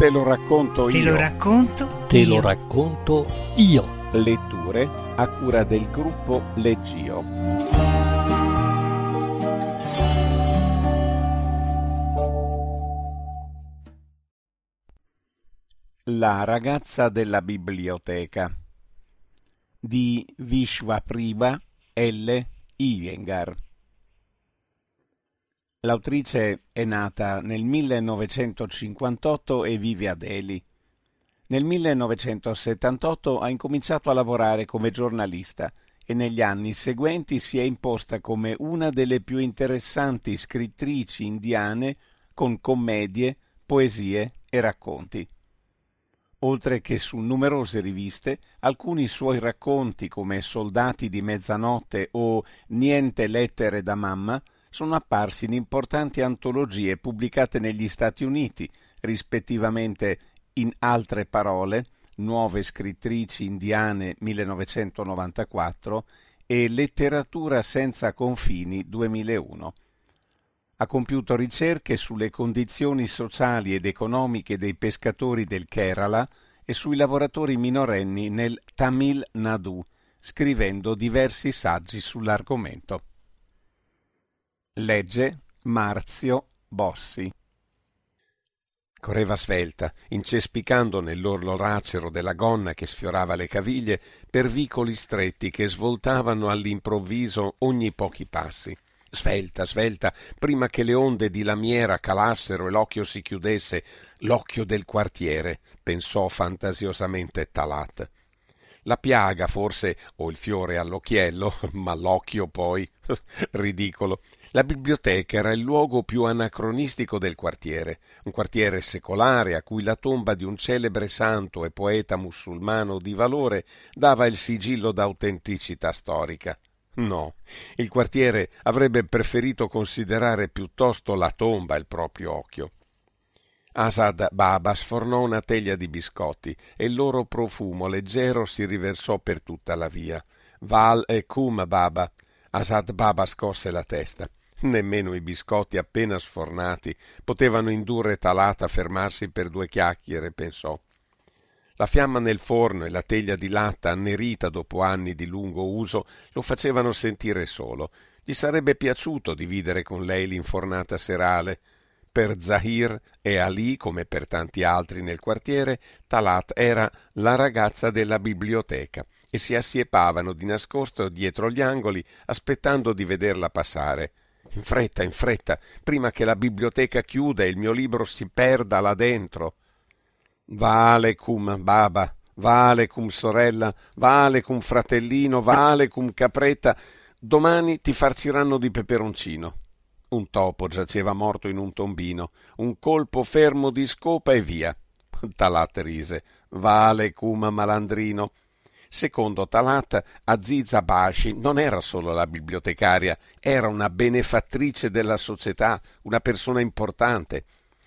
Te lo racconto Te io. lo racconto Te io. lo racconto io. Letture a cura del gruppo Leggio. La ragazza della biblioteca di Vishwapriva L. Iyengar. L'autrice è nata nel 1958 e vive a Delhi. Nel 1978 ha incominciato a lavorare come giornalista e negli anni seguenti si è imposta come una delle più interessanti scrittrici indiane con commedie, poesie e racconti. Oltre che su numerose riviste, alcuni suoi racconti come Soldati di mezzanotte o Niente lettere da mamma sono apparsi in importanti antologie pubblicate negli Stati Uniti, rispettivamente in altre parole, Nuove scrittrici indiane 1994 e Letteratura senza confini 2001. Ha compiuto ricerche sulle condizioni sociali ed economiche dei pescatori del Kerala e sui lavoratori minorenni nel Tamil Nadu, scrivendo diversi saggi sull'argomento. Legge Marzio Bossi. Correva svelta, incespicando nell'orlo racero della gonna che sfiorava le caviglie, per vicoli stretti che svoltavano all'improvviso ogni pochi passi. Svelta, svelta, prima che le onde di lamiera calassero e l'occhio si chiudesse, l'occhio del quartiere, pensò fantasiosamente Talat. La piaga forse, o il fiore all'occhiello, ma l'occhio poi. Ridicolo. La biblioteca era il luogo più anacronistico del quartiere, un quartiere secolare a cui la tomba di un celebre santo e poeta musulmano di valore dava il sigillo d'autenticità storica. No, il quartiere avrebbe preferito considerare piuttosto la tomba il proprio occhio. Asad Baba sfornò una teglia di biscotti e il loro profumo leggero si riversò per tutta la via. Val e cum Baba. Asad Baba scosse la testa. Nemmeno i biscotti appena sfornati potevano indurre Talat a fermarsi per due chiacchiere, pensò. La fiamma nel forno e la teglia di latta annerita dopo anni di lungo uso lo facevano sentire solo. Gli sarebbe piaciuto dividere con lei l'infornata serale. Per Zahir e Ali, come per tanti altri nel quartiere, Talat era la ragazza della biblioteca e si assiepavano di nascosto dietro gli angoli aspettando di vederla passare. In fretta, in fretta, prima che la biblioteca chiuda e il mio libro si perda là dentro. Vale cum baba, vale cum sorella, vale cum fratellino, vale cum capretta, domani ti farciranno di peperoncino. Un topo giaceva morto in un tombino, un colpo fermo di scopa e via. Talat rise. Vale cum malandrino. Secondo Talat, Aziza Bashi non era solo la bibliotecaria, era una benefattrice della società, una persona importante.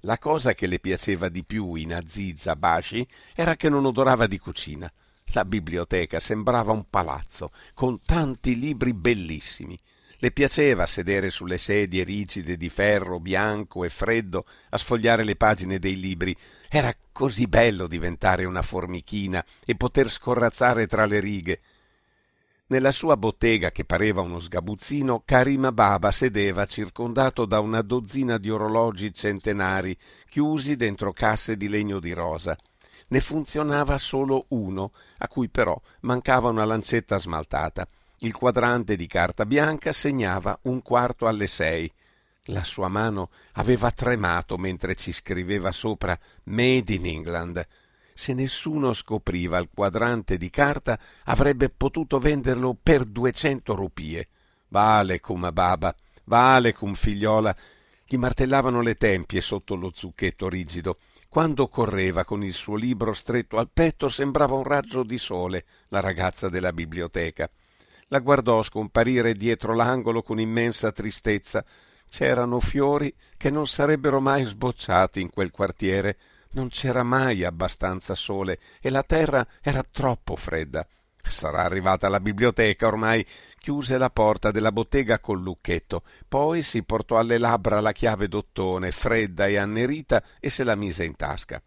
La cosa che le piaceva di più in Aziza Bashi era che non odorava di cucina. La biblioteca sembrava un palazzo, con tanti libri bellissimi. Le piaceva sedere sulle sedie rigide di ferro bianco e freddo a sfogliare le pagine dei libri. Era così bello diventare una formichina e poter scorrazzare tra le righe. Nella sua bottega, che pareva uno sgabuzzino, Karima Baba sedeva circondato da una dozzina di orologi centenari chiusi dentro casse di legno di rosa. Ne funzionava solo uno, a cui però mancava una lancetta smaltata. Il quadrante di carta bianca segnava un quarto alle sei. La sua mano aveva tremato mentre ci scriveva sopra Made in England. Se nessuno scopriva il quadrante di carta, avrebbe potuto venderlo per duecento rupie. Vale cum baba, vale cum figliola. Gli martellavano le tempie sotto lo zucchetto rigido. Quando correva con il suo libro stretto al petto sembrava un raggio di sole, la ragazza della biblioteca. La guardò scomparire dietro l'angolo con immensa tristezza. C'erano fiori che non sarebbero mai sbocciati in quel quartiere. Non c'era mai abbastanza sole e la terra era troppo fredda. Sarà arrivata alla biblioteca ormai. Chiuse la porta della bottega col lucchetto, poi si portò alle labbra la chiave d'ottone, fredda e annerita, e se la mise in tasca.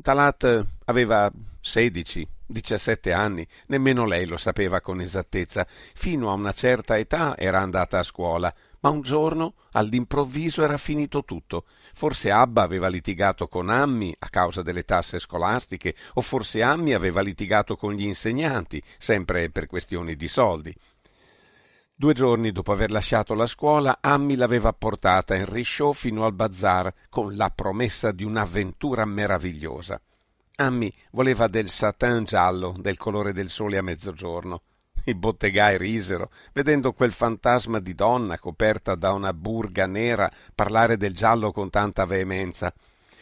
Talat aveva sedici, diciassette anni, nemmeno lei lo sapeva con esattezza. Fino a una certa età era andata a scuola, ma un giorno all'improvviso era finito tutto. Forse Abba aveva litigato con Ammi a causa delle tasse scolastiche, o forse Ammi aveva litigato con gli insegnanti, sempre per questioni di soldi. Due giorni dopo aver lasciato la scuola, Ammi l'aveva portata in risciò fino al bazar con la promessa di un'avventura meravigliosa. Ammi voleva del satin giallo, del colore del sole a mezzogiorno. I bottegai risero, vedendo quel fantasma di donna coperta da una burga nera parlare del giallo con tanta veemenza.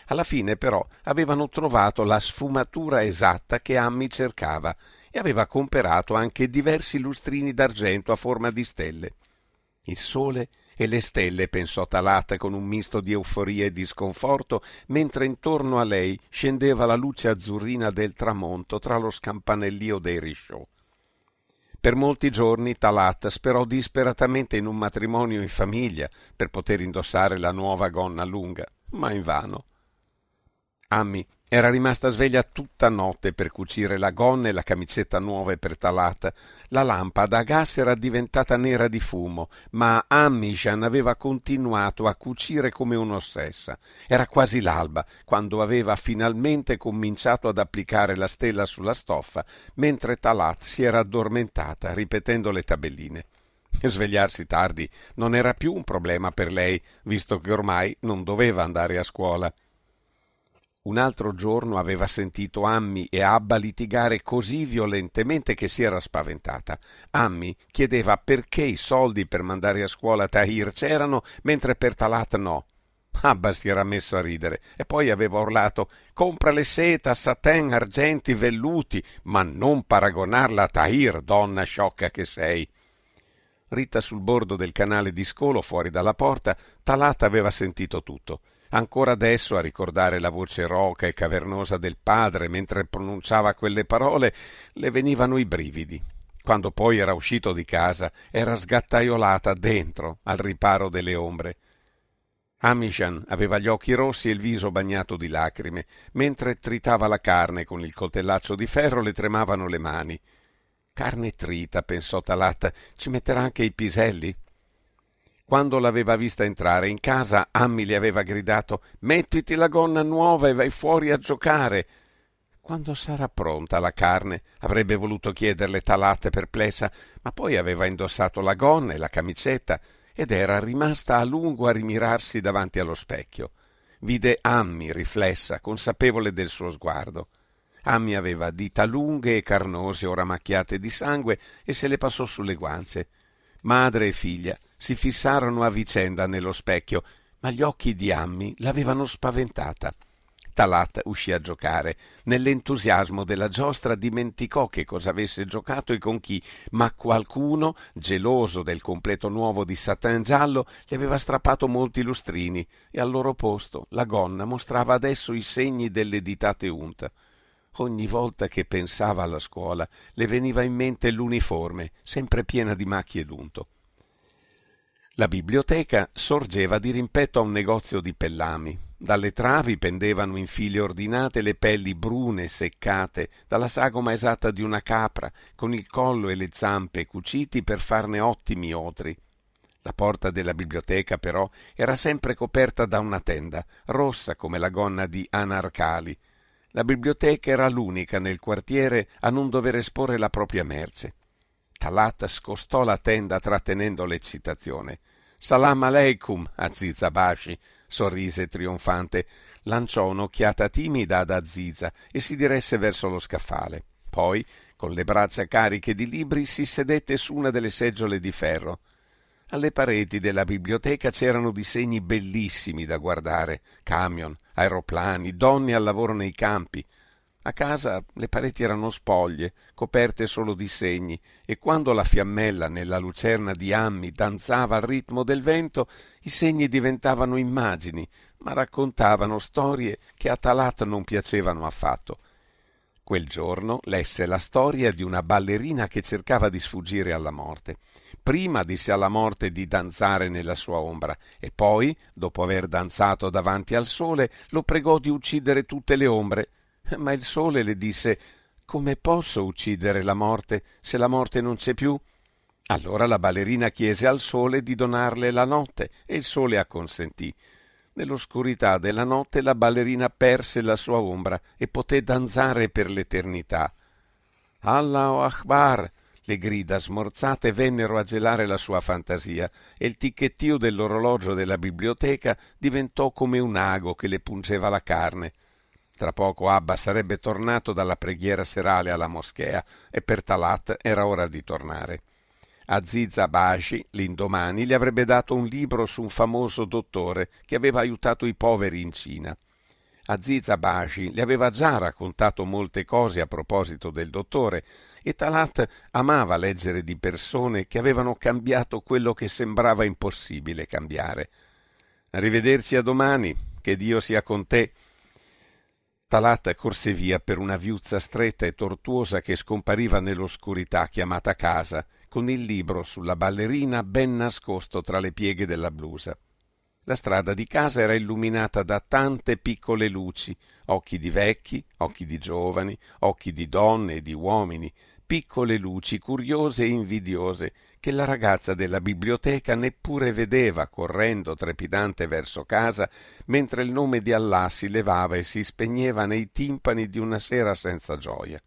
Alla fine, però, avevano trovato la sfumatura esatta che Ammi cercava e aveva comperato anche diversi lustrini d'argento a forma di stelle. Il sole e le stelle, pensò Talata con un misto di euforia e di sconforto, mentre intorno a lei scendeva la luce azzurrina del tramonto tra lo scampanellio dei risciò. Per molti giorni Talat sperò disperatamente in un matrimonio in famiglia per poter indossare la nuova gonna lunga, ma invano. Ammi era rimasta sveglia tutta notte per cucire la gonna e la camicetta nuove per Talat. La lampada a gas era diventata nera di fumo, ma Amishan aveva continuato a cucire come un'ossessa. Era quasi l'alba quando aveva finalmente cominciato ad applicare la stella sulla stoffa, mentre Talat si era addormentata ripetendo le tabelline. Svegliarsi tardi non era più un problema per lei, visto che ormai non doveva andare a scuola. Un altro giorno aveva sentito Ammi e Abba litigare così violentemente che si era spaventata. Ammi chiedeva perché i soldi per mandare a scuola Tahir c'erano, mentre per Talat no. Abba si era messo a ridere e poi aveva urlato compra le seta, satin, argenti, velluti, ma non paragonarla a Tahir, donna sciocca che sei. Ritta sul bordo del canale di scolo fuori dalla porta, Talat aveva sentito tutto ancora adesso a ricordare la voce roca e cavernosa del padre mentre pronunciava quelle parole, le venivano i brividi. Quando poi era uscito di casa, era sgattaiolata dentro, al riparo delle ombre. Amishan aveva gli occhi rossi e il viso bagnato di lacrime. Mentre tritava la carne con il coltellaccio di ferro le tremavano le mani. Carne trita, pensò Talat, ci metterà anche i piselli? Quando l'aveva vista entrare in casa, Ammi le aveva gridato Mettiti la gonna nuova e vai fuori a giocare. Quando sarà pronta la carne? avrebbe voluto chiederle Talate perplessa, ma poi aveva indossato la gonna e la camicetta ed era rimasta a lungo a rimirarsi davanti allo specchio. Vide Ammi riflessa, consapevole del suo sguardo. Ammi aveva dita lunghe e carnose, ora macchiate di sangue, e se le passò sulle guance. Madre e figlia si fissarono a vicenda nello specchio, ma gli occhi di Ammi l'avevano spaventata. Talat uscì a giocare. Nell'entusiasmo della giostra dimenticò che cosa avesse giocato e con chi, ma qualcuno, geloso del completo nuovo di satin giallo, gli aveva strappato molti lustrini e al loro posto la gonna mostrava adesso i segni delle ditate unta. Ogni volta che pensava alla scuola le veniva in mente l'uniforme, sempre piena di macchie d'unto. La biblioteca sorgeva di rimpetto a un negozio di pellami. Dalle travi pendevano in file ordinate le pelli brune seccate dalla sagoma esatta di una capra, con il collo e le zampe cuciti per farne ottimi otri. La porta della biblioteca, però, era sempre coperta da una tenda, rossa come la gonna di Anarcali. La biblioteca era l'unica nel quartiere a non dover esporre la propria merce. Talat scostò la tenda trattenendo l'eccitazione. Salam aleikum, Aziza Bashi, sorrise trionfante, lanciò un'occhiata timida ad Aziza e si diresse verso lo scaffale. Poi, con le braccia cariche di libri, si sedette su una delle seggiole di ferro. Alle pareti della biblioteca c'erano disegni bellissimi da guardare, camion, aeroplani, donne al lavoro nei campi, a casa le pareti erano spoglie, coperte solo di segni, e quando la fiammella nella lucerna di Ammi danzava al ritmo del vento, i segni diventavano immagini, ma raccontavano storie che a Talat non piacevano affatto. Quel giorno lesse la storia di una ballerina che cercava di sfuggire alla morte. Prima disse alla morte di danzare nella sua ombra e poi, dopo aver danzato davanti al sole, lo pregò di uccidere tutte le ombre Ma il sole le disse Come posso uccidere la morte se la morte non c'è più? Allora la ballerina chiese al sole di donarle la notte e il sole acconsentì. Nell'oscurità della notte la ballerina perse la sua ombra e poté danzare per l'eternità. Allahu Akbar! Le grida smorzate vennero a gelare la sua fantasia e il ticchettio dell'orologio della biblioteca diventò come un ago che le pungeva la carne. Tra poco Abba sarebbe tornato dalla preghiera serale alla moschea e per Talat era ora di tornare. Aziz Abashi, l'indomani, gli avrebbe dato un libro su un famoso dottore che aveva aiutato i poveri in Cina. Aziz Abashi gli aveva già raccontato molte cose a proposito del dottore e Talat amava leggere di persone che avevano cambiato quello che sembrava impossibile cambiare. Arrivederci a domani, che Dio sia con te. Talat corse via per una viuzza stretta e tortuosa che scompariva nell'oscurità chiamata casa con il libro sulla ballerina ben nascosto tra le pieghe della blusa. La strada di casa era illuminata da tante piccole luci, occhi di vecchi, occhi di giovani, occhi di donne e di uomini, piccole luci curiose e invidiose che la ragazza della biblioteca neppure vedeva correndo trepidante verso casa mentre il nome di Allah si levava e si spegneva nei timpani di una sera senza gioia.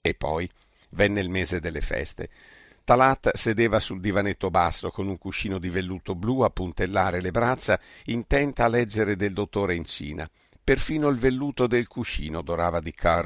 E poi venne il mese delle feste Talat sedeva sul divanetto basso con un cuscino di velluto blu a puntellare le braccia, intenta a leggere del dottore in Cina. Perfino il velluto del cuscino odorava di car